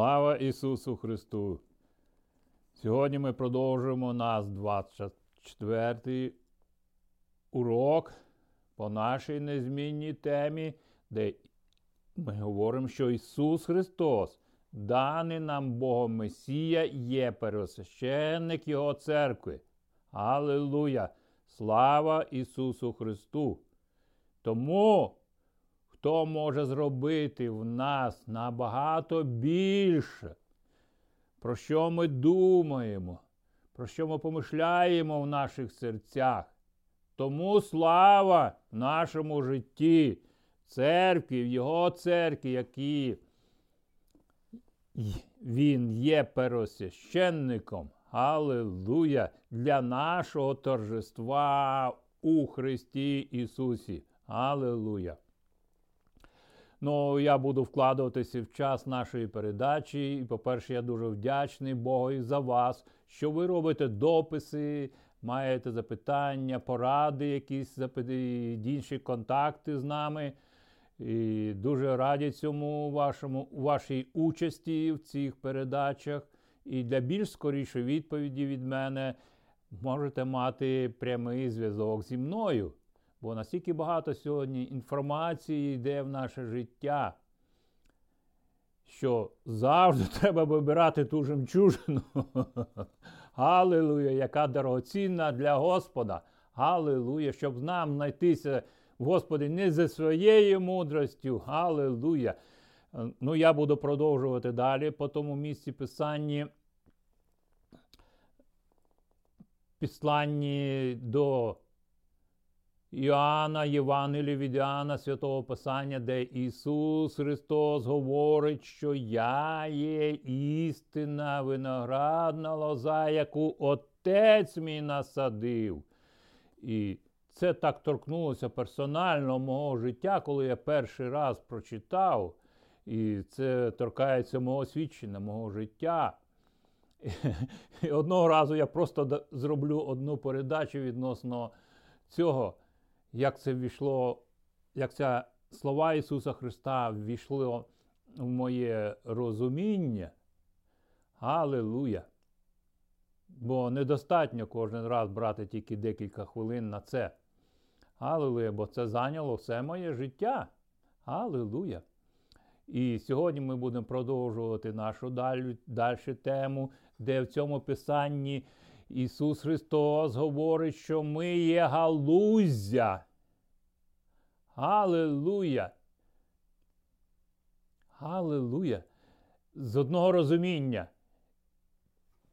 Слава Ісусу Христу! Сьогодні ми продовжуємо наш 24-й урок по нашій незмінній темі, де ми говоримо, що Ісус Христос, даний нам Богом Месія, є первосвященник Його церкви. Аллилуйя! Слава Ісусу Христу! Тому хто може зробити в нас набагато більше, про що ми думаємо, про що ми помишляємо в наших серцях. Тому слава нашому житті, церкві, в Його церкві, які Він є первосвященником. Аллилуйя! Для нашого торжества у Христі Ісусі. Аллилуйя! Ну, я буду вкладуватися в час нашої передачі. І, по-перше, я дуже вдячний Богу за вас, що ви робите дописи, маєте запитання, поради, якісь інші контакти з нами. І Дуже раді цьому вашому, вашій участі в цих передачах. І для більш скорішої відповіді від мене можете мати прямий зв'язок зі мною. Бо настільки багато сьогодні інформації йде в наше життя, що завжди треба вибирати ту жемчужину. Галилуя, яка дорогоцінна для Господа. Галилуя, щоб нам знайтися, Господи, не за своєю мудростю. Галилуя. Ну, я буду продовжувати далі по тому місці писанні. Післанні до Іоанна, Євангелія від Іоанна, Святого Писання, де Ісус Христос говорить, що я є істина виноградна лоза, яку Отець мій насадив. І це так торкнулося персонально мого життя, коли я перший раз прочитав. І це торкається мого свідчення, мого життя. І Одного разу я просто зроблю одну передачу відносно цього як це ввійшло, як ця слова Ісуса Христа ввійшло в моє розуміння. Аллилуйя! Бо недостатньо кожен раз брати тільки декілька хвилин на це. Аллилуйя, бо це зайняло все моє життя. Аллилуйя! І сьогодні ми будемо продовжувати нашу далі, далі тему, де в цьому писанні Ісус Христос говорить, що ми є галузя. Галилуя! Галилуя! З одного розуміння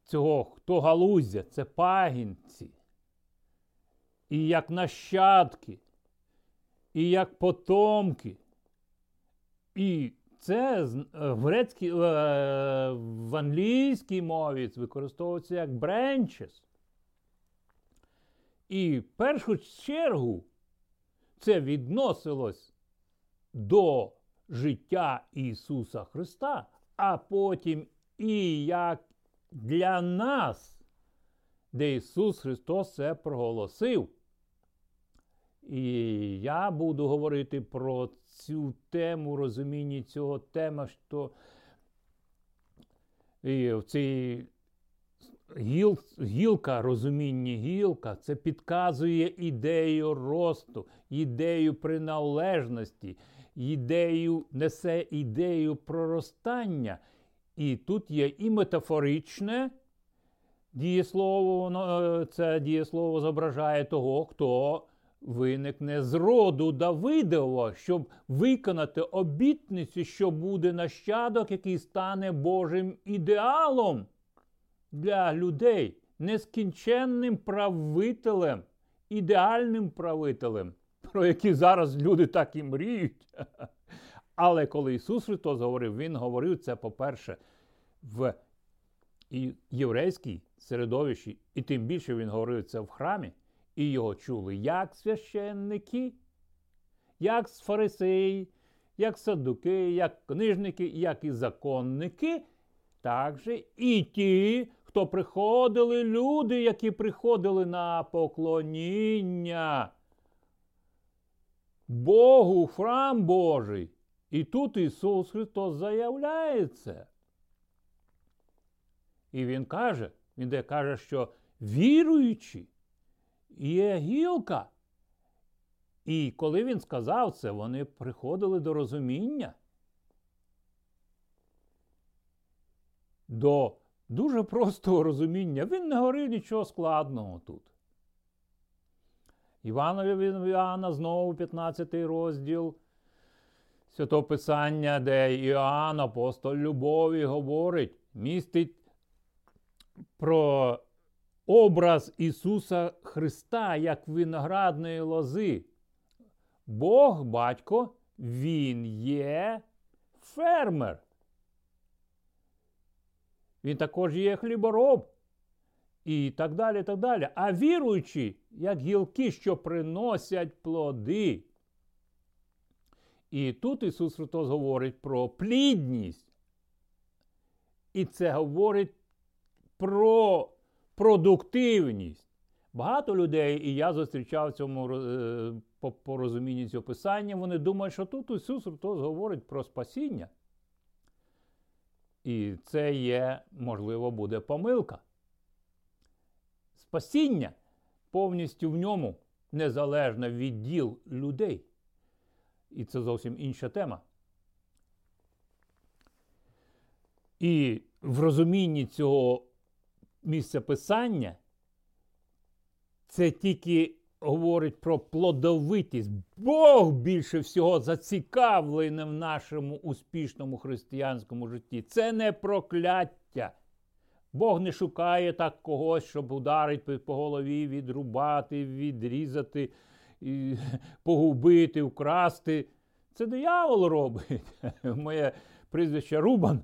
цього, хто галузя, це пагінці. І як нащадки, і як потомки. І це в грецькій, е, в англійській мові використовується як branches. І в першу чергу це відносилось до життя Ісуса Христа, а потім і як для нас, де Ісус Христос це проголосив. І я буду говорити про цю тему, розуміння цього теми, що і в цій гіл, гілка, розуміння гілка, це підказує ідею росту, ідею приналежності, ідею, несе ідею проростання. І тут є і метафоричне дієслово, воно, це дієслово зображає того, хто виникне з роду Давидова, щоб виконати обітницю, що буде нащадок, який стане Божим ідеалом для людей, нескінченним правителем, ідеальним правителем, про який зараз люди так і мріють. Але коли Ісус Христос говорив, Він говорив це, по-перше, в єврейській середовищі, і тим більше Він говорив це в храмі і його чули як священники, як фарисеї, як садуки, як книжники, як і законники, так же і ті, хто приходили люди, які приходили на поклоніння Богу, храм Божий. І тут Ісус Христос заявляє це. І він каже, він де каже, що віруючі є гілка. І коли він сказав це, вони приходили до розуміння. До дуже простого розуміння. Він не говорив нічого складного тут. Іванові Іоанна знову 15 розділ Святого Писання, де Іоанн, апостол любові, говорить, містить про образ Ісуса Христа як виноградної лози. Бог, батько, Він є фермер. Він також є хлібороб. І так далі. так далі. А віруючі, як гілки, що приносять плоди. І тут Ісус Христос говорить про плідність. І це говорить про продуктивність. Багато людей, і я зустрічав цьому е, по, по розумінні цього писання, вони думають, що тут Ісус Христос говорить про спасіння. І це є, можливо, буде помилка. Спасіння повністю в ньому незалежно від діл людей. І це зовсім інша тема. І в розумінні цього місця писання це тільки говорить про плодовитість. Бог більше всього зацікавлений в нашому успішному християнському житті. Це не прокляття. Бог не шукає так когось, щоб ударити по голові, відрубати, відрізати, і погубити, вкрасти. Це диявол робить. Моє прізвище Рубан.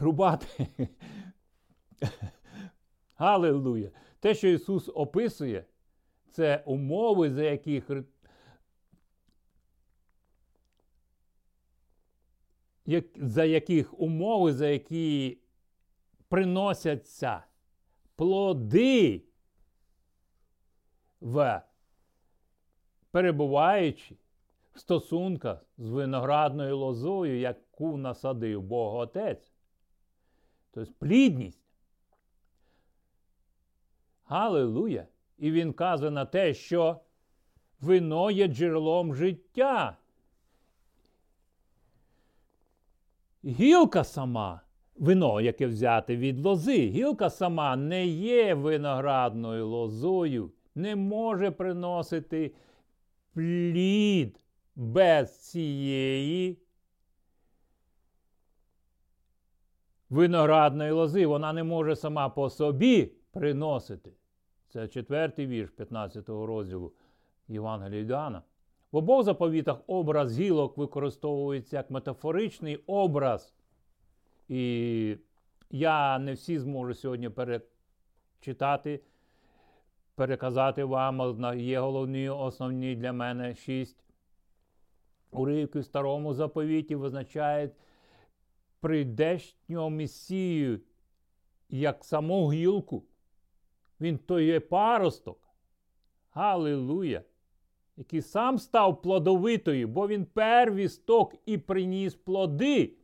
Рубати. Галилуя! Те, що Ісус описує, це умови, за яких за яких умови, за які приносяться плоди в перебуваючи в стосунках з виноградною лозою, яку насадив Бог Отець. Тобто плідність. Галилуя! І він каже на те, що вино є джерелом життя. Гілка сама, вино, яке взяте від лози, гілка сама не є виноградною лозою, не може приносити плід без цієї виноградної лози. Вона не може сама по собі приносити. Це четвертий вірш 15 розділу Євангелія Іоанна. В обох заповітах образ гілок використовується як метафоричний образ. І я не всі зможу сьогодні перечитати, переказати вам. Є головні, основні для мене шість уривки в старому заповіті визначають прийдешнього Месію як саму гілку. Він то є паросток. Галилуя! Який сам став плодовитою, бо він первісток і приніс плоди.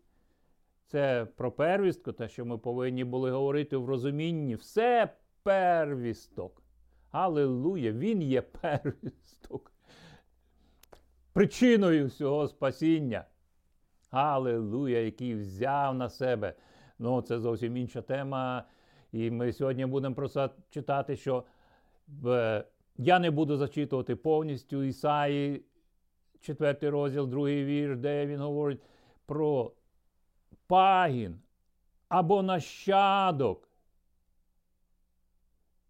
Це про первістку, те, що ми повинні були говорити в розумінні. Все первісток. Аллилуйя, Він є первісток. Причиною всього спасіння. Аллилуйя, який взяв на себе. Ну, це зовсім інша тема. І ми сьогодні будемо просто читати, що е, я не буду зачитувати повністю Ісаї, 4 розділ, другий вірш, де він говорить про пагін або нащадок.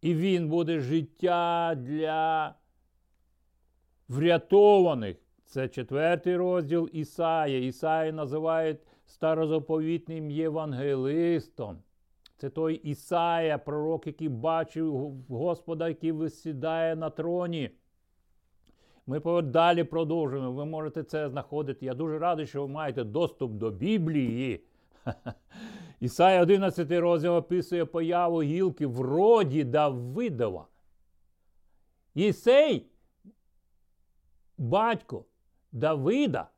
І він буде життя для врятованих. Це четвертий розділ Ісаї. Ісаї називають старозаповітним євангелистом. Це той Ісая, пророк, який бачив Господа, який висідає на троні. Ми далі продовжуємо. Ви можете це знаходити. Я дуже радий, що ви маєте доступ до Біблії. Ісая 11 розділ описує появу гілки в роді Давидова. Єсей, батько Давида.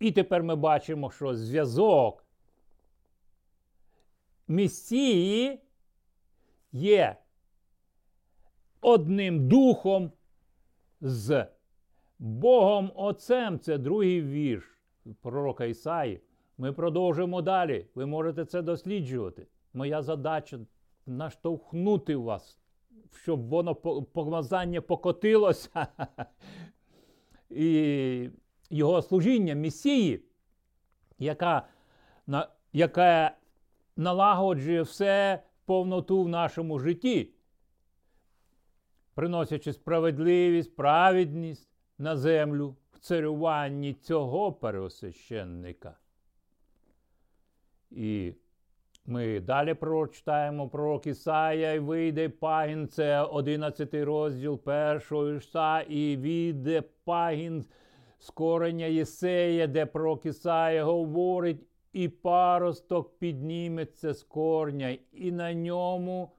І тепер ми бачимо, що зв'язок Месії є одним духом з Богом Отцем. Це другий вірш пророка Ісаї. Ми продовжуємо далі. Ви можете це досліджувати. Моя задача наштовхнути вас, щоб воно помазання покотилося. І його служіння Месії, яка, яка налагоджує все повноту в нашому житті, приносячи справедливість, праведність на землю в царюванні цього переосвященника. І ми далі прочитаємо пророк Ісая, і вийде пагін, це 11 розділ першого Іса, і війде пагін з кореня Єсея, де пророк Ісая говорить, і паросток підніметься з корня, і на ньому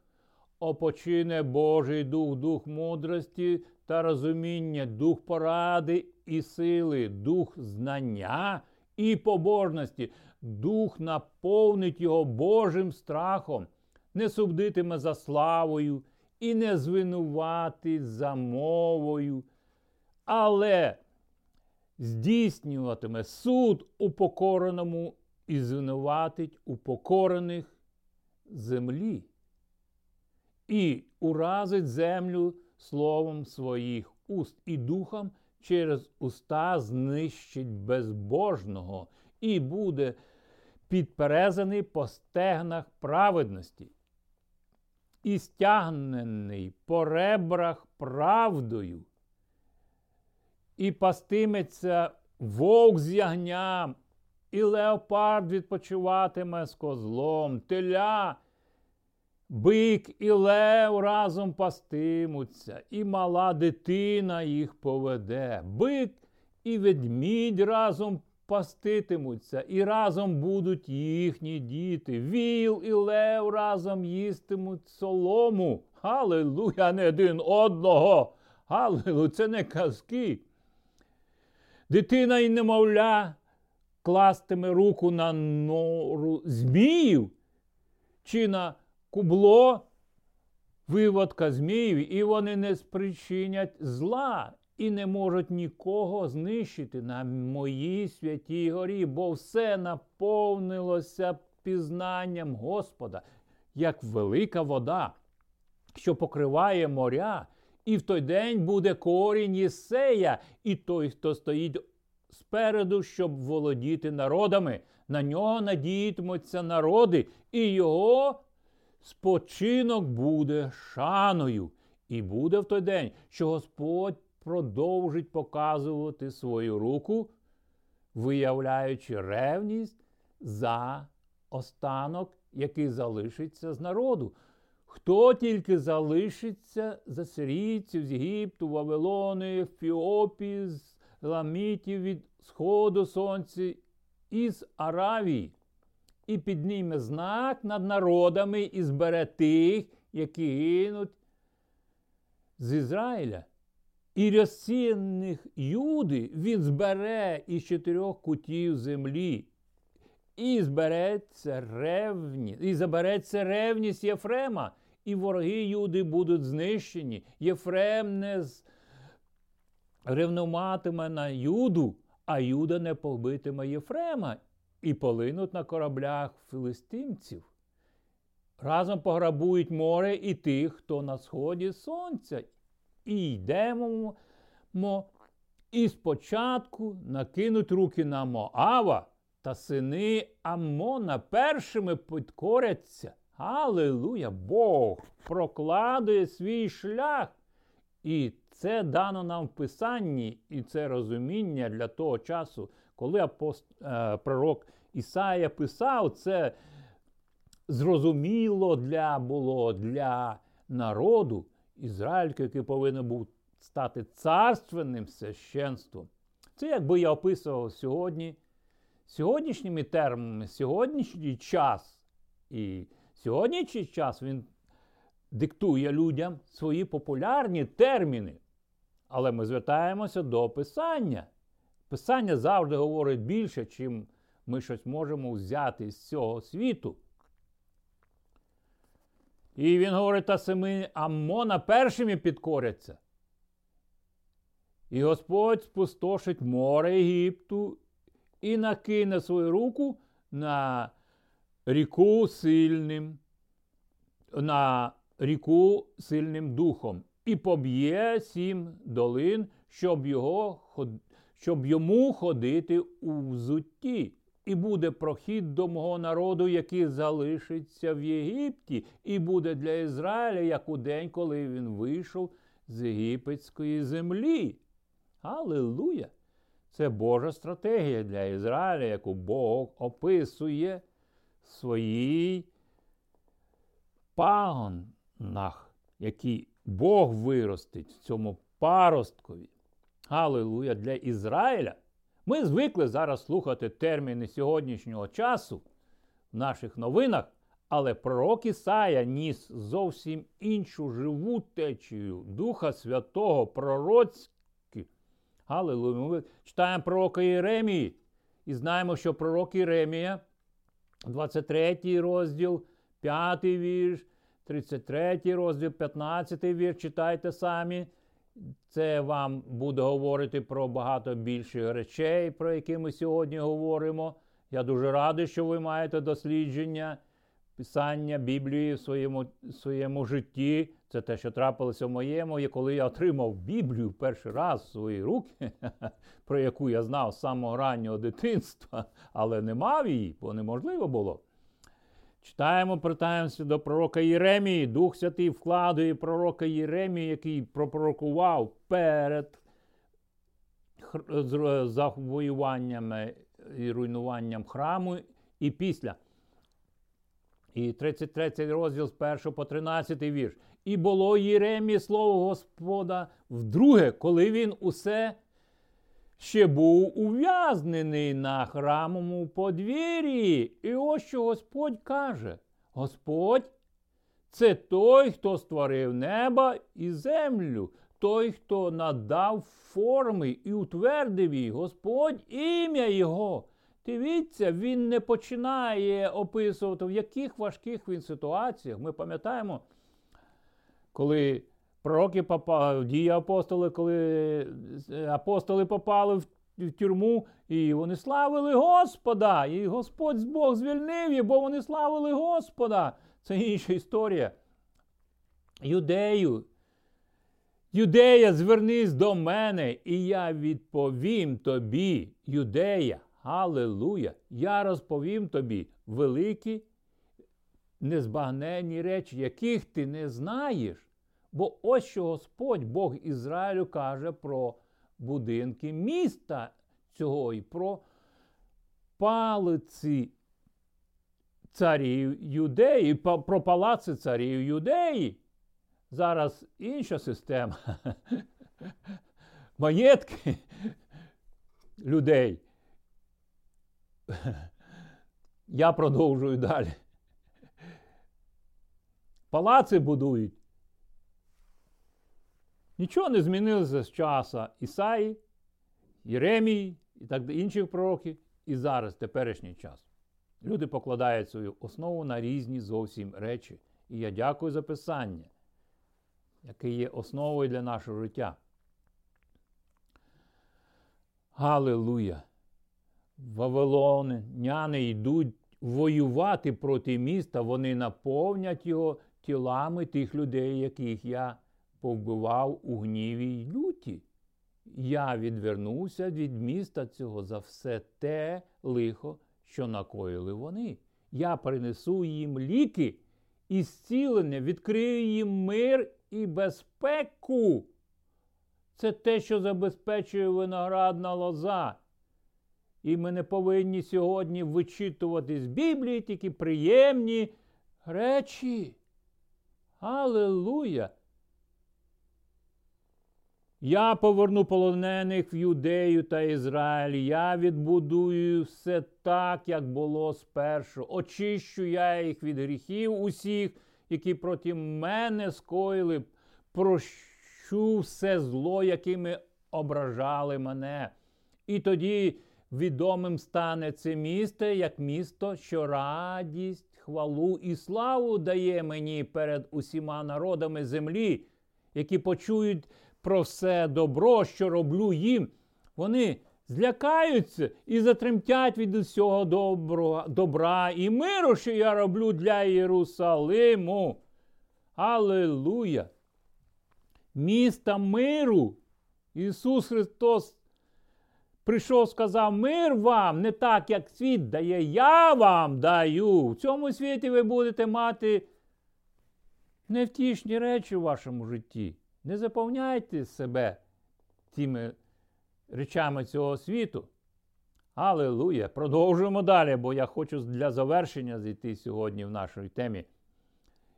опочине Божий дух, дух мудрості та розуміння, дух поради і сили, дух знання і побожності. Дух наповнить його Божим страхом, не судитиме за славою і не звинуватить за мовою, але здійснюватиме суд упокореному і звинуватить упокорених землі, і уразить землю словом своїх уст і духом через уста знищить безбожного і буде підперезаний по стегнах праведності, і стягнений по ребрах правдою, і пастиметься вовк з ягням, і леопард відпочиватиме з козлом, теля, бик і лев разом пастимуться, і мала дитина їх поведе, бик і ведмідь разом паститимуться, і разом будуть їхні діти. Віл і лев разом їстимуть солому. Галилуя, не один одного. Галилуя, це не казки. Дитина і немовля кластиме руку на нору зміїв чи на кубло виводка зміїв, і вони не спричинять зла і не можуть нікого знищити на моїй святій горі, бо все наповнилося пізнанням Господа, як велика вода, що покриває моря. І в той день буде корінь Єсея, і той, хто стоїть спереду, щоб володіти народами. На нього надіятимуться народи, і його спочинок буде шаною. І буде в той день, що Господь продовжить показувати свою руку, виявляючи ревність за останок, який залишиться з народу. Хто тільки залишиться з асирійців, з Єгипту, Вавилони, Ефіопії, з ламітів від сходу сонця із Аравії, і підніме знак над народами і збере тих, які гинуть з Ізраїля. І розсіяних Юди він збере із чотирьох кутів землі. І збереться ревність, і забереться ревність Єфрема, і вороги Юди будуть знищені. Єфрем не ревнуватиме на Юду, а Юда не побитиме Єфрема і полинуть на кораблях филистимців. Разом пограбують море і тих, хто на сході сонця, і йдемо і спочатку накинуть руки на Моава та сини Амона першими підкоряться. Аллилуйя! Бог прокладує свій шлях. І це дано нам в Писанні, і це розуміння для того часу, коли апост... Е, пророк Ісая писав, це зрозуміло для було для народу. Ізраїльки, який повинен був стати царственним священством. Це якби я описував сьогодні, сьогоднішніми термінами, сьогоднішній час. І сьогоднішній час він диктує людям свої популярні терміни. Але ми звертаємося до Писання. Писання завжди говорить більше, чим ми щось можемо взяти з цього світу. І він говорить, та семи Амона першими підкоряться. І Господь спустошить море Єгипту і накине свою руку на ріку сильним, на ріку сильним духом, і поб'є сім долин, щоб його, щоб йому ходити у взутті. І буде прохід до мого народу, який залишиться в Єгипті, і буде для Ізраїля як у день, коли він вийшов з єгипетської землі. Аллилуйя! Це Божа стратегія для Ізраїля, яку Бог описує в своїй пагонах, які Бог виростить в цьому паросткові. Аллилуйя! Для Ізраїля. Ми звикли зараз слухати терміни сьогоднішнього часу в наших новинах, але пророк Ісая ніс зовсім іншу живу течію Духа Святого пророцьку. Аллилуйя. Ми читаємо пророка Єремії і знаємо, що пророк Єремія, 23 розділ, 5 вірш, 33 розділ, 15 вірш, читайте самі. Це вам буде говорити про багато більших речей, про які ми сьогодні говоримо. Я дуже радий, що ви маєте дослідження, писання Біблії в своєму своєму житті. Це те, що трапилося в моєму, і коли я отримав Біблію перший раз в свої руки, про яку я знав з самого раннього дитинства, але не мав її, бо неможливо було. Читаємо, притаємося до пророка Єремії. Дух Святий вкладує пророка Єремії, який пропророкував перед завоюваннями і руйнуванням храму і після. І 33 розділ з 1 по 13 вірш. І було Єремі слово Господа вдруге, коли він усе ще був ув'язнений на храмовому подвір'ї. І ось що Господь каже: Господь це той, хто створив небо і землю, той, хто надав форми і утвердив її, Господь ім'я Його. Дивіться, він не починає описувати, в яких важких він ситуаціях. Ми пам'ятаємо, коли Пророки попали, дії апостоли, коли е, апостоли попали в, в тюрму, і вони славили Господа. І Господь Бог звільнив їх, бо вони славили Господа. Це інша історія. Юдею. Юдея, звернись до мене, і я відповім тобі, Юдея, Аллилуйя, я розповім тобі великі, незбагненні речі, яких ти не знаєш. Бо ось що Господь Бог Ізраїлю каже про будинки міста цього і про палиці царів юдеї, про палаци царів юдеї. Зараз інша система. Маєтки людей. Я продовжую далі. Палаци будують Нічого не змінилося з часу Ісаї, Єремії і так інших пророків, і зараз, теперішній час. Люди покладають свою основу на різні зовсім речі. І я дякую за писання, яке є основою для нашого життя. Галилуя! Вавилоняни йдуть воювати проти міста, вони наповнять його тілами тих людей, яких я повбивав у гніві й люті. Я відвернувся від міста цього за все те лихо, що накоїли вони. Я принесу їм ліки і зцілення, відкрию їм мир і безпеку. Це те, що забезпечує виноградна лоза. І ми не повинні сьогодні вичитувати з Біблії тільки приємні речі. Аллилуйя! Я поверну полонених в Юдею та Ізраїль. Я відбудую все так, як було спершу. Очищу я їх від гріхів усіх, які проти мене скоїли. Прощу все зло, якими ображали мене. І тоді відомим стане це місто як місто, що радість хвалу і славу дає мені перед усіма народами землі, які почують про все добро, що роблю їм. Вони злякаються і затремтять від усього добро, добра і миру, що я роблю для Єрусалиму. Аллилуйя! Міста миру. Ісус Христос прийшов, сказав: Мир вам, не так, як світ дає, я вам даю. В цьому світі ви будете мати невтішні речі в вашому житті. Не заповняйте себе цими речами цього світу. Аллилуйя! Продовжуємо далі, бо я хочу для завершення зійти сьогодні в нашій темі.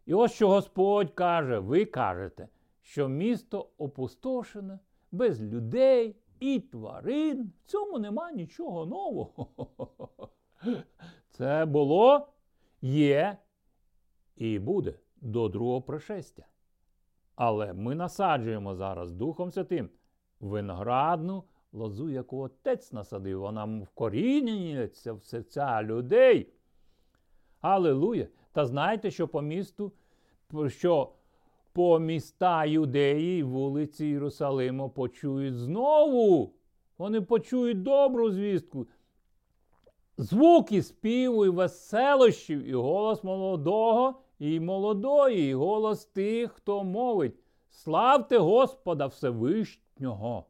І ось що Господь каже: ви кажете, що місто опустошене, без людей і тварин. В цьому нема нічого нового. Це було, є і буде до другого пришестя. Але ми насаджуємо зараз Духом Святим виноградну лозу, яку отець насадив, вона вкорінюється в серця людей. Аллилуйя! Та знаєте, що по місту, що по міста Юдеї, вулиці Єрусалиму почують знову. Вони почують добру звістку. Звуки співу і веселощів, і голос молодого і молодої, і голос тих, хто мовить. Славте Господа Всевишнього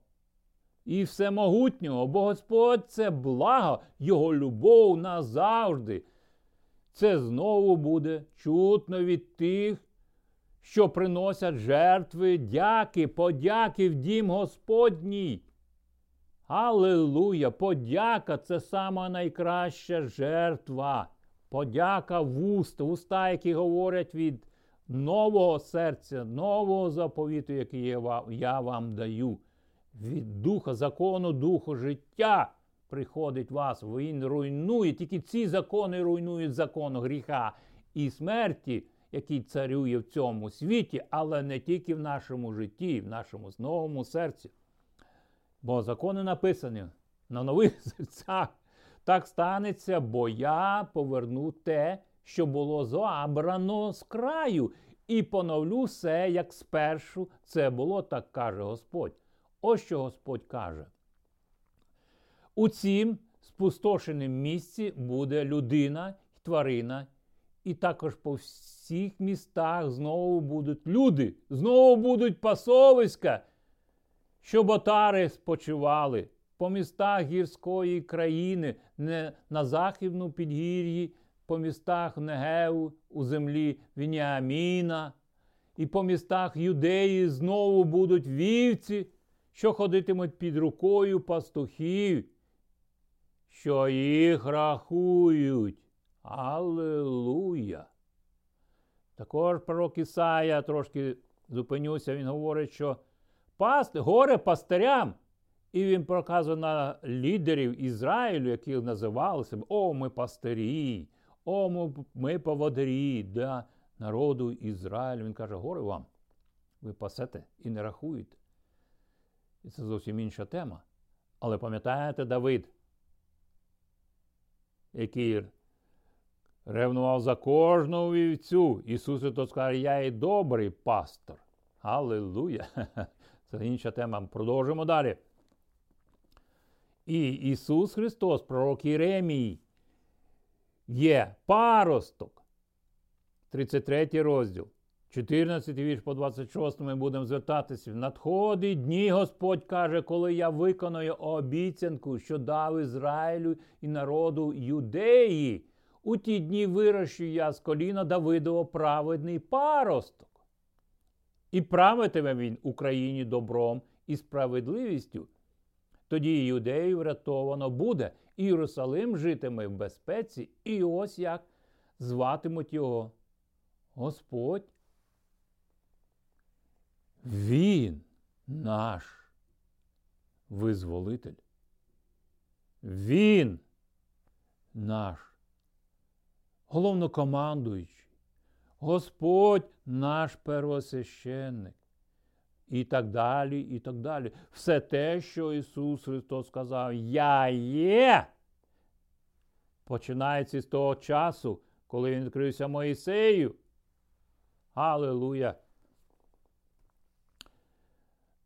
і Всемогутнього, бо Господь це благо, Його любов назавжди. Це знову буде чутно від тих, що приносять жертви, дяки, подяки в дім Господній. Аллилуйя! Подяка це сама найкраща жертва. Подяка вуст, вуста, які говорять від нового серця, нового заповіту, який я вам даю. Від духа, закону, духу життя приходить вас. Він руйнує. Тільки ці закони руйнують закон гріха і смерті який царює в цьому світі, але не тільки в нашому житті, в нашому новому серці. Бо закони написані на нових серцях. Так станеться, бо я поверну те, що було забрано з краю, і поновлю все, як спершу це було, так каже Господь. Ось що Господь каже. У цім спустошеним місці буде людина, тварина і також по всіх містах знову будуть люди, знову будуть пасовиська, щоб отари спочивали по містах гірської країни, не на західну підгір'ї, по містах Негеву у землі Вініаміна, і по містах Юдеї знову будуть вівці, що ходитимуть під рукою пастухів, що їх рахують. Аллилуйя! Також пророк Ісая трошки зупинюся, він говорить, що паст, горе пастирям. І він проказує на лідерів Ізраїлю, які називали себе О, ми пастирі, о, ми, поводарі для народу Ізраїлю. Він каже, горе вам, ви пасете і не рахуєте. І це зовсім інша тема. Але пам'ятаєте Давид, який ревнував за кожного вівцю. Ісус то скаже, я і добрий пастор. Аллилуйя! Це інша тема. Продовжимо далі. І Ісус Христос, пророк Єремій, є паросток. 33 розділ. 14 вірш по 26 ми будемо звертатися. Надходить дні Господь каже, коли я виконую обіцянку, що дав Ізраїлю і народу юдеї. У ті дні вирощу я з коліна Давидова праведний паросток. І правитиме він Україні добром і справедливістю. Тоді юдеїв врятовано буде, Єрусалим житиме в безпеці, і ось як зватимуть його Господь. Він наш визволитель. Він наш головнокомандуючий, Господь наш первосвященник. І так далі, і так далі. Все те, що Ісус Христос сказав, Я є. Починається з того часу, коли він відкрився Моїсею. Аллилуйя.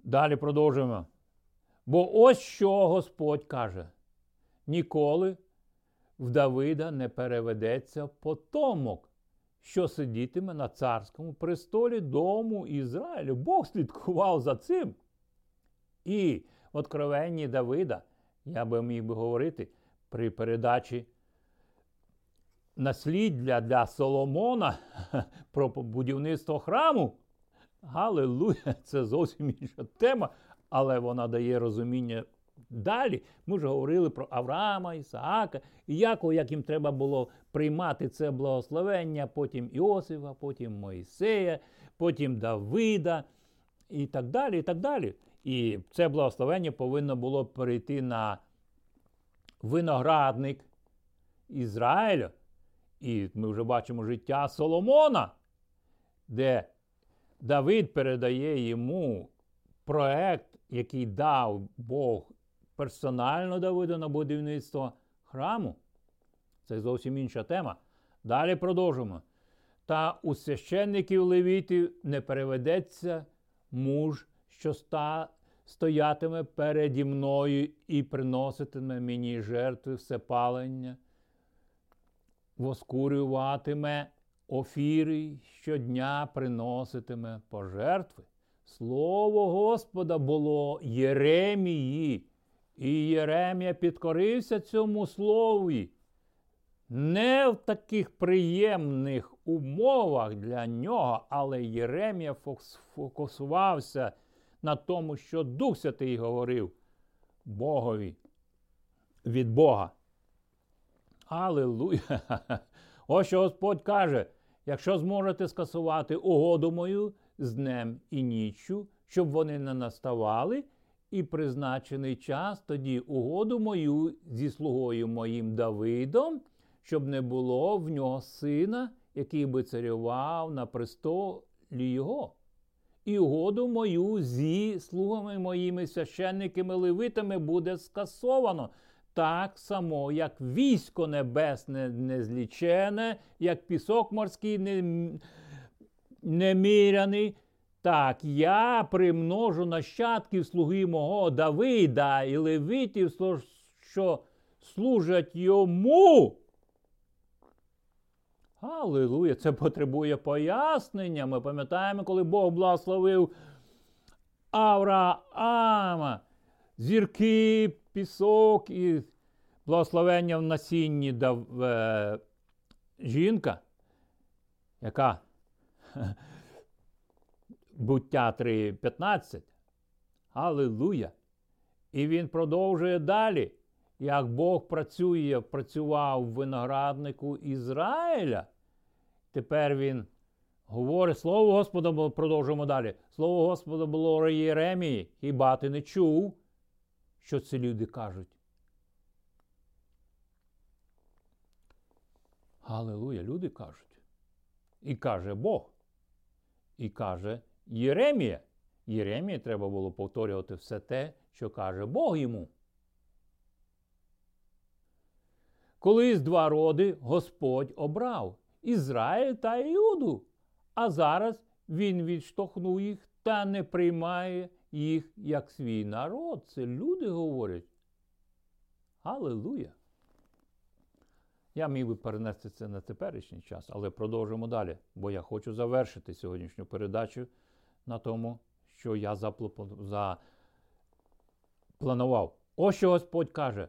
Далі продовжуємо. Бо ось що Господь каже: ніколи в Давида не переведеться потомок, що сидітиме на царському престолі дому Ізраїлю. Бог слідкував за цим. І в откровенні Давида, я би міг би говорити, при передачі насліддя для Соломона про будівництво храму. Галилуя, це зовсім інша тема, але вона дає розуміння далі. Ми вже говорили про Авраама, Ісаака, і Якова, як їм треба було приймати це благословення, потім Іосифа, потім Моїсея, потім Давида і так далі. І так далі. І це благословення повинно було перейти на виноградник Ізраїля. І ми вже бачимо життя Соломона, де Давид передає йому проект, який дав Бог персонально Давиду на будівництво храму. Це зовсім інша тема. Далі продовжимо. Та у священників левітів не переведеться муж, що ста, стоятиме переді мною і приноситиме мені жертви всепалення, воскурюватиме офіри щодня приноситиме пожертви. Слово Господа було Єремії, і Єремія підкорився цьому слові. Не в таких приємних умовах для нього, але Єремія фокусувався на тому, що Дух Святий говорив Богові від Бога. Аллилуйя! Ось що Господь каже: якщо зможете скасувати угоду мою з днем і ніччю, щоб вони не наставали, і призначений час тоді угоду мою зі слугою моїм Давидом, щоб не було в нього сина, який би царював на престолі його. І угоду мою зі слугами моїми священниками левитами буде скасовано так само, як військо небесне незлічене, як пісок морський неміряний, так я примножу нащадків слуги мого Давида і левитів, що служать йому. Аллилуйя, це потребує пояснення. Ми пам'ятаємо, коли Бог благословив Авраама, зірки, пісок і благословення в насінні дав е, жінка, яка буття 3.15. Аллилуйя! І він продовжує далі, як Бог працює, працював в винограднику Ізраїля. Тепер він говорить, Слово Господа, продовжуємо далі. Слово Господа було Єремії, хіба ти не чув? що ці люди кажуть. Галилуя, люди кажуть. І каже Бог. І каже Єремія. Єремії треба було повторювати все те, що каже Бог йому. Колись два роди Господь обрав Ізраїль та Іуду, а зараз Він відштовхнув їх та не приймає їх як свій народ. Це люди говорять. Аллилуйя! Я міг би перенести це на теперішній час, але продовжимо далі, бо я хочу завершити сьогоднішню передачу на тому, що я запланував. Ось що Господь каже: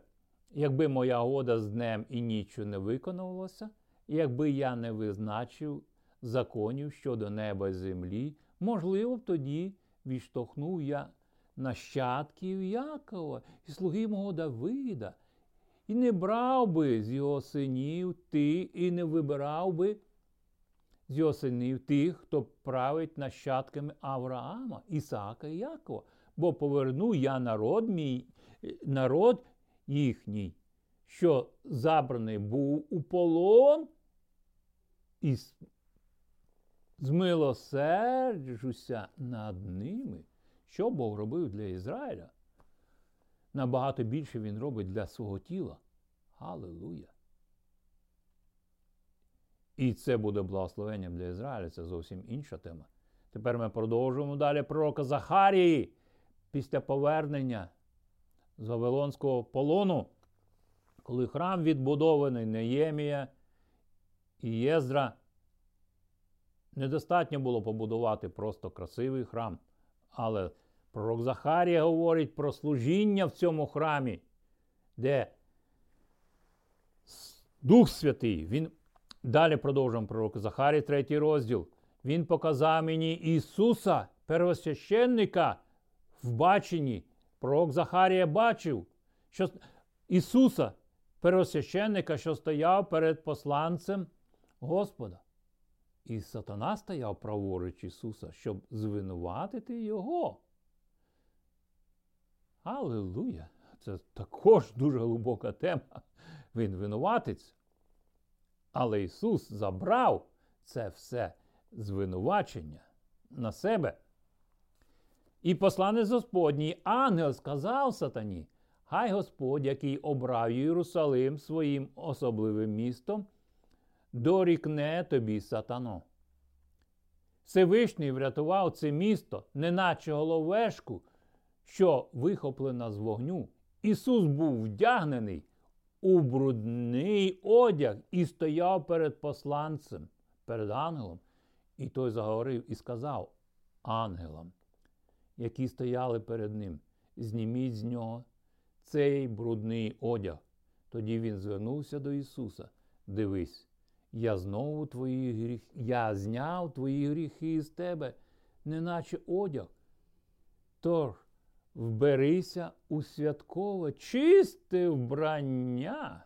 якби моя года з днем і ніччю не виконувалася, якби я не визначив законів щодо неба і землі, можливо б тоді відштовхнув я нащадків Якова і слуги мого Давида, і не брав би з його синів ти, і не вибирав би з тих, хто править нащадками Авраама, Ісаака і Якова. Бо поверну я народ мій, народ їхній, що забраний був у полон, і змилосерджуся над ними. Що Бог робив для Ізраїля? Набагато більше Він робить для свого тіла. Аллилуйя. І це буде благословенням для Ізраїля. Це зовсім інша тема. Тепер ми продовжуємо далі пророка Захарії після повернення з Вавилонського полону, коли храм відбудований Неємія і Єздра. Недостатньо було побудувати просто красивий храм. Але пророк Захарія говорить про служіння в цьому храмі, де Дух Святий, він далі продовжуємо пророк Захарії, третій розділ. Він показав мені Ісуса, первосвященника, в баченні. Пророк Захарія бачив, що Ісуса, первосвященника, що стояв перед посланцем Господа. І сатана стояв праворуч Ісуса, щоб звинуватити Його. Аллилуйя! Це також дуже глибока тема. Він винуватець. Але Ісус забрав це все звинувачення на себе. І посланець Господній ангел сказав сатані, хай Господь, який обрав Єрусалим своїм особливим містом, дорікне тобі сатано. Всевишній врятував це місто, неначе головешку, що вихоплена з вогню. Ісус був вдягнений у брудний одяг і стояв перед посланцем, перед ангелом. І той заговорив і сказав ангелам, які стояли перед ним, зніміть з нього цей брудний одяг. Тоді він звернувся до Ісуса. Дивись, я знову твої гріхи, я зняв твої гріхи з тебе, неначе одяг. Тож вберися у святкове, чисте вбрання.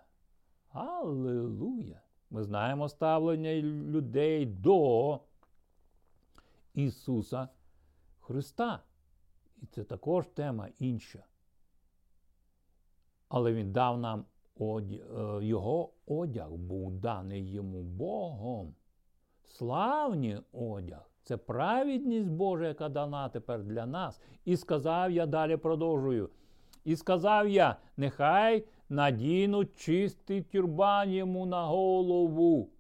Аллилуйя! Ми знаємо ставлення людей до Ісуса Христа. І це також тема інша. Але Він дав нам одяг, е, його одяг був даний йому Богом. Славний одяг. Це праведність Божа, яка дана тепер для нас. І сказав я далі продовжую. І сказав я, нехай надінуть чистий тюрбан йому на голову.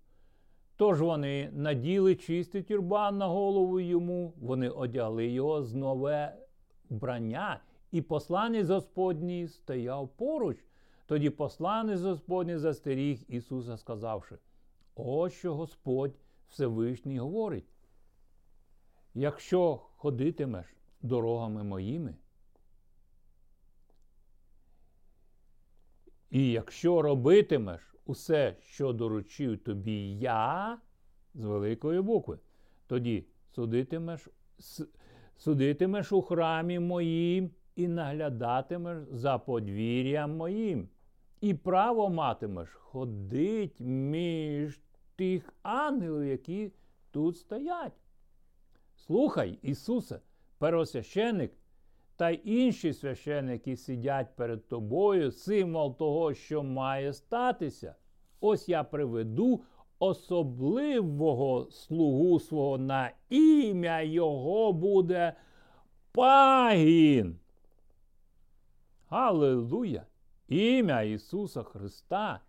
Тож вони наділи чистий тюрбан на голову йому, вони одягли його з нове вбрання, і посланець Господній стояв поруч. Тоді посланець Господній застеріг Ісуса, сказавши: Ось що Господь Всевишній говорить. Якщо ходитимеш дорогами моїми, і якщо робитимеш усе, що доручив тобі я з великої букви, тоді судитимеш судитимеш у храмі моїм і наглядатимеш за подвір'ям моїм, і право матимеш ходить між тих ангелів, які тут стоять. Слухай, Ісусе, первосвященик та й інші священики сидять перед тобою, символ того, що має статися. Ось я приведу особливого слугу свого на ім'я Його буде пагін. Аллилуйя! Ім'я Ісуса Христа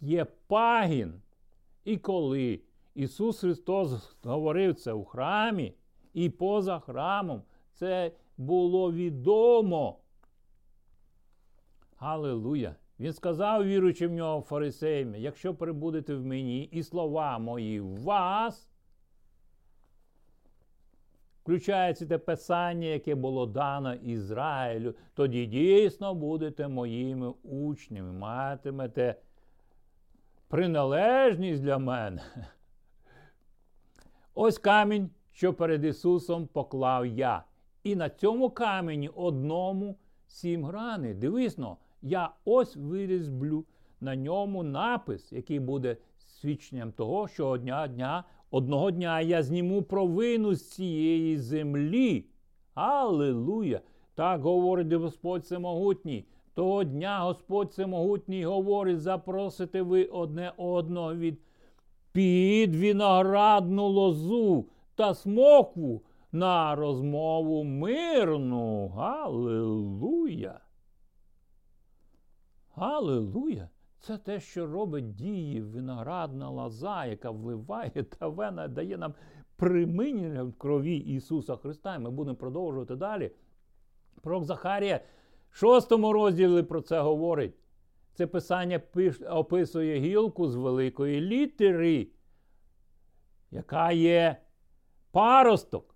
є пагін. І коли Ісус Христос говорив це у храмі і поза храмом, це було відомо. Аллилуйя! Він сказав, віруючи в нього фарисеям, якщо прибудете в мені і слова мої в вас, включається те писання, яке було дано Ізраїлю, тоді дійсно будете моїми учнями, матимете приналежність для мене. Ось камінь, що перед Ісусом поклав я. І на цьому камені одному сім грани. Дивисно я ось вирізблю на ньому напис, який буде свідченням того, що одня дня, одного дня я зніму провину з цієї землі. Аллилуйя! Так говорить Господь Всемогутній. Того дня Господь Всемогутній говорить, запросите ви одне одного від під виноградну лозу та смокву на розмову мирну. Аллилуйя! Аллилуйя! Це те, що робить дії виноградна лоза, яка вливає та вена дає нам приминення в крові Ісуса Христа. І ми будемо продовжувати далі. Пророк Захарія в шостому розділі про це говорить. Це писання описує гілку з великої літери, яка є паросток.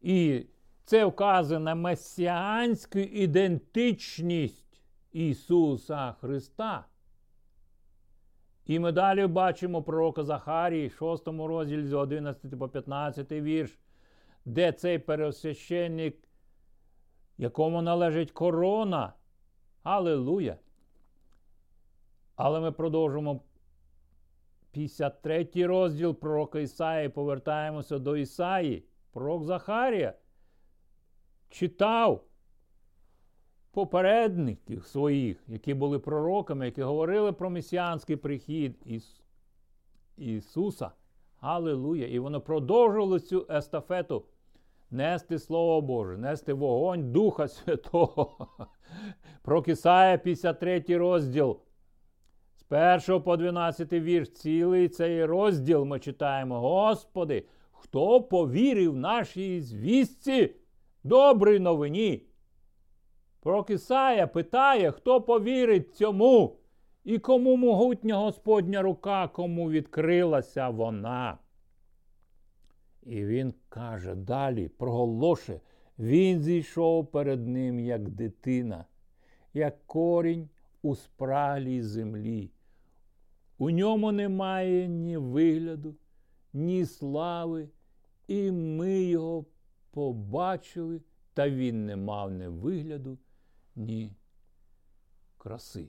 І це вказує на месіанську ідентичність Ісуса Христа. І ми далі бачимо пророка Захарії, 6 розділі з 11 по 15 вірш, де цей пересвященник, якому належить корона. Аллилуйя! Але ми продовжимо 53 розділ пророка Ісаї, повертаємося до Ісаї. Пророк Захарія читав попередників своїх, які були пророками, які говорили про месіанський прихід Іс... Ісуса. Аллилуйя! І воно продовжувало цю естафету нести Слово Боже, нести вогонь Духа Святого. Про Кисая 53 розділ. З 1 по 12 вірш, цілий цей розділ ми читаємо. Господи, хто повірив нашій звістці добрій новині? Пророк Ісая питає, хто повірить цьому, і кому могутня Господня рука, кому відкрилася вона. І він каже далі, проголошує, він зійшов перед ним, як дитина, як корінь у спраглій землі. У ньому немає ні вигляду, ні слави, і ми його побачили, та він не мав ні вигляду, ні краси.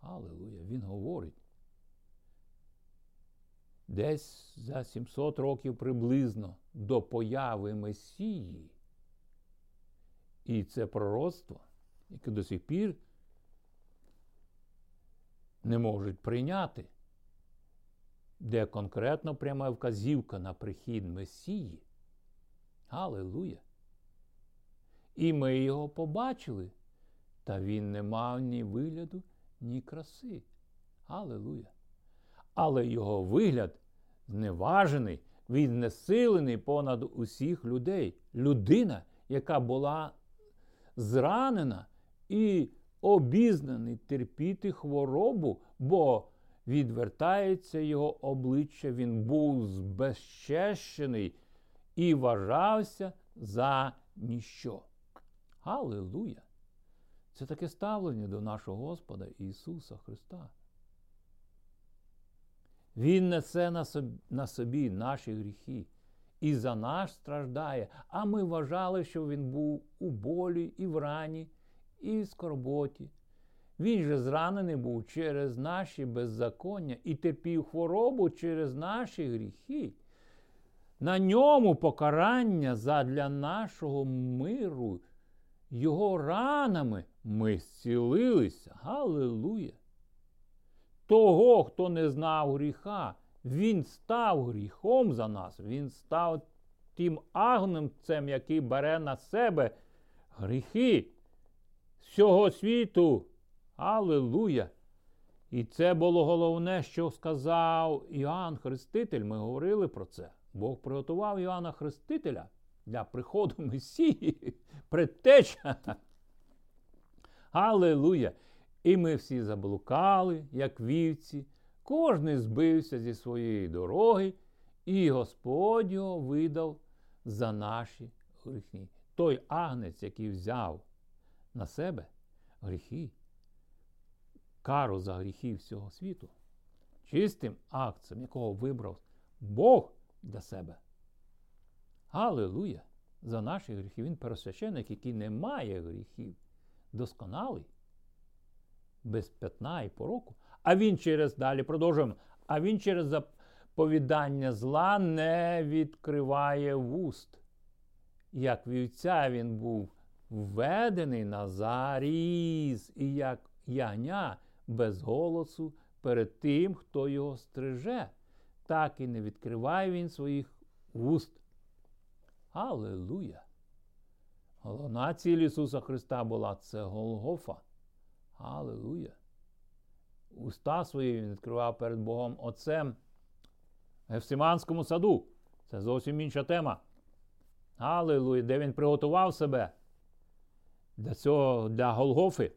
Аллилуйя, він говорить. Десь за 700 років приблизно до появи Месії. І це пророцтво, яке до сих пір не можуть прийняти, де конкретно пряма вказівка на прихід Месії. Аллилуйя! І ми його побачили, та він не мав ні вигляду, ні краси. Аллилуйя! Але його вигляд зневажений, він знесилений понад усіх людей. Людина, яка була зранена і обізнаний терпіти хворобу, бо відвертається його обличчя, він був збезчещений і вважався за ніщо. Аллилуйя! Це таке ставлення до нашого Господа Ісуса Христа. Він несе на собі, на собі наші гріхи і за нас страждає. А ми вважали, що Він був у болі і в рані, і в скорботі. Він же зранений був через наші беззаконня і терпів хворобу через наші гріхи. На ньому покарання задля нашого миру, його ранами ми зцілилися. Галилуя! Того, хто не знав гріха, він став гріхом за нас, він став тим агнцем, який бере на себе гріхи всього світу. Аллилуйя! І це було головне, що сказав Іоанн Хреститель. Ми говорили про це. Бог приготував Іоанна Хрестителя для приходу Месії, предтеча. Аллилуйя! І ми всі заблукали, як вівці, кожний збився зі своєї дороги, і Господь його видав за наші гріхи. Той агнець, який взяв на себе гріхи, кару за гріхи всього світу, чистим акцем, якого вибрав Бог для себе. Аллилуйя! За наші гріхи. Він пересвященик, який не має гріхів, досконалий без п'ятна і пороку. А він через далі продовжуємо. А він через заповідання зла не відкриває вуст. Як вівця він був введений на заріз, і як ягня без голосу перед тим, хто його стриже, так і не відкриває він своїх вуст. Аллилуйя! Головна ціль Ісуса Христа була це Голгофа. Аллилуйя. Уста свої він відкривав перед Богом Отцем в Гефсиманському саду. Це зовсім інша тема. Аллилуйя, де він приготував себе для цього, для Голгофи.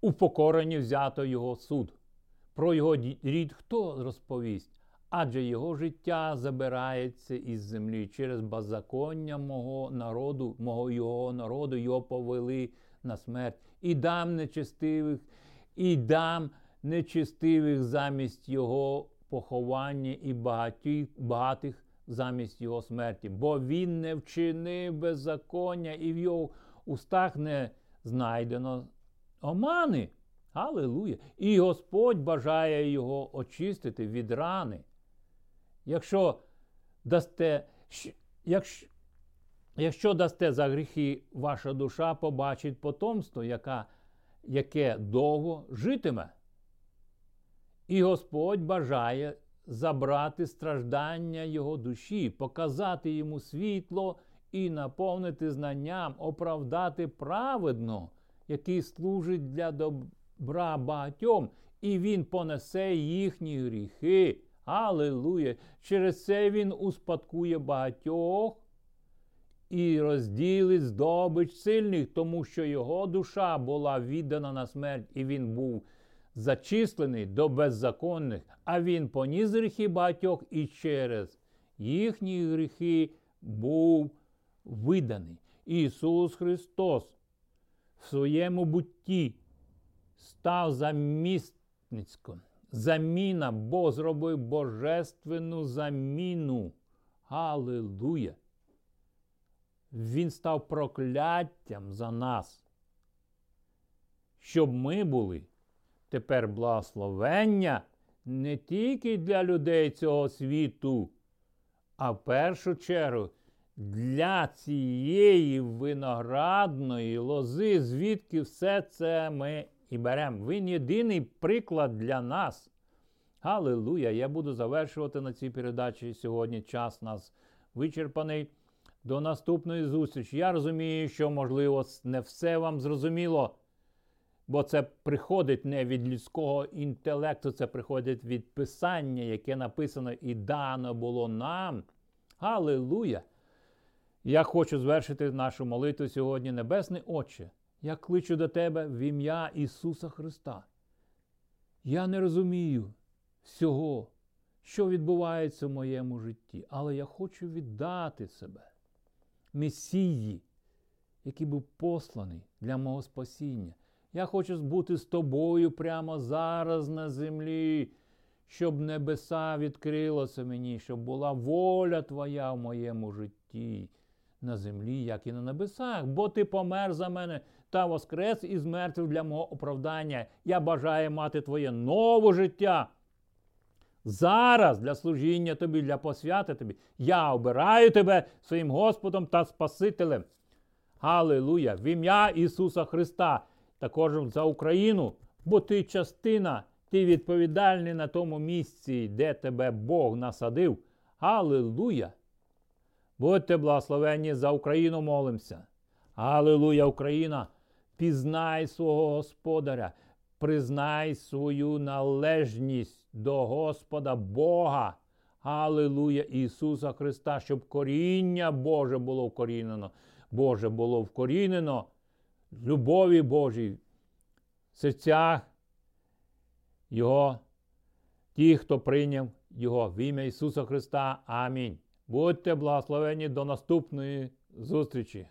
У покоренні взято його суд. Про його рід хто розповість? Адже його життя забирається із землі через беззаконня мого народу, мого його народу, його повели на смерть. І дам нечестивих, і дам нечестивих замість його поховання і багатих, багатих замість його смерті. Бо він не вчинив беззаконня, і в його устах не знайдено омани. Аллилуйя! І Господь бажає його очистити від рани. Якщо дасте, якщо, якщо дасте за гріхи, ваша душа побачить потомство, яка, яке довго житиме. І Господь бажає забрати страждання його душі, показати йому світло і наповнити знанням, оправдати праведно, який служить для добра багатьом, і він понесе їхні гріхи. Аллилуйя! Через це він успадкує багатьох і розділить здобич сильних, тому що його душа була віддана на смерть, і він був зачислений до беззаконних, а він поніс гріхи багатьох і через їхні гріхи був виданий. Ісус Христос в своєму бутті став замісницьком заміна, Бог зробив божественну заміну. Аллилуйя! Він став прокляттям за нас, щоб ми були тепер благословення не тільки для людей цього світу, а в першу чергу для цієї виноградної лози, звідки все це ми і беремо. Він єдиний приклад для нас. Аллилуйя! Я буду завершувати на цій передачі сьогодні. Час нас вичерпаний. До наступної зустрічі. Я розумію, що, можливо, не все вам зрозуміло, бо це приходить не від людського інтелекту, це приходить від писання, яке написано і дано було нам. Аллилуйя! Я хочу звершити нашу молитву сьогодні, Небесний Отче. Я кличу до тебе в ім'я Ісуса Христа. Я не розумію всього, що відбувається в моєму житті, але я хочу віддати себе Месії, який був посланий для мого спасіння. Я хочу бути з тобою прямо зараз на землі, щоб небеса відкрилося мені, щоб була воля Твоя в моєму житті на землі, як і на небесах, бо ти помер за мене та воскрес із мертвих для мого оправдання. Я бажаю мати твоє нове життя. Зараз для служіння тобі, для посвяти тобі. Я обираю тебе своїм Господом та Спасителем. Аллилуйя! В ім'я Ісуса Христа, також за Україну, бо ти частина, ти відповідальний на тому місці, де тебе Бог насадив. Аллилуйя! Будьте благословенні за Україну молимося. Аллилуйя, Україна! Пізнай свого Господаря, признай свою належність до Господа Бога. Аллилуйя Ісуса Христа, щоб коріння Боже було вкорінено. Боже було вкорінено в любові Божій в серцях Його, ті, хто прийняв Його в ім'я Ісуса Христа. Амінь. Будьте благословені до наступної зустрічі.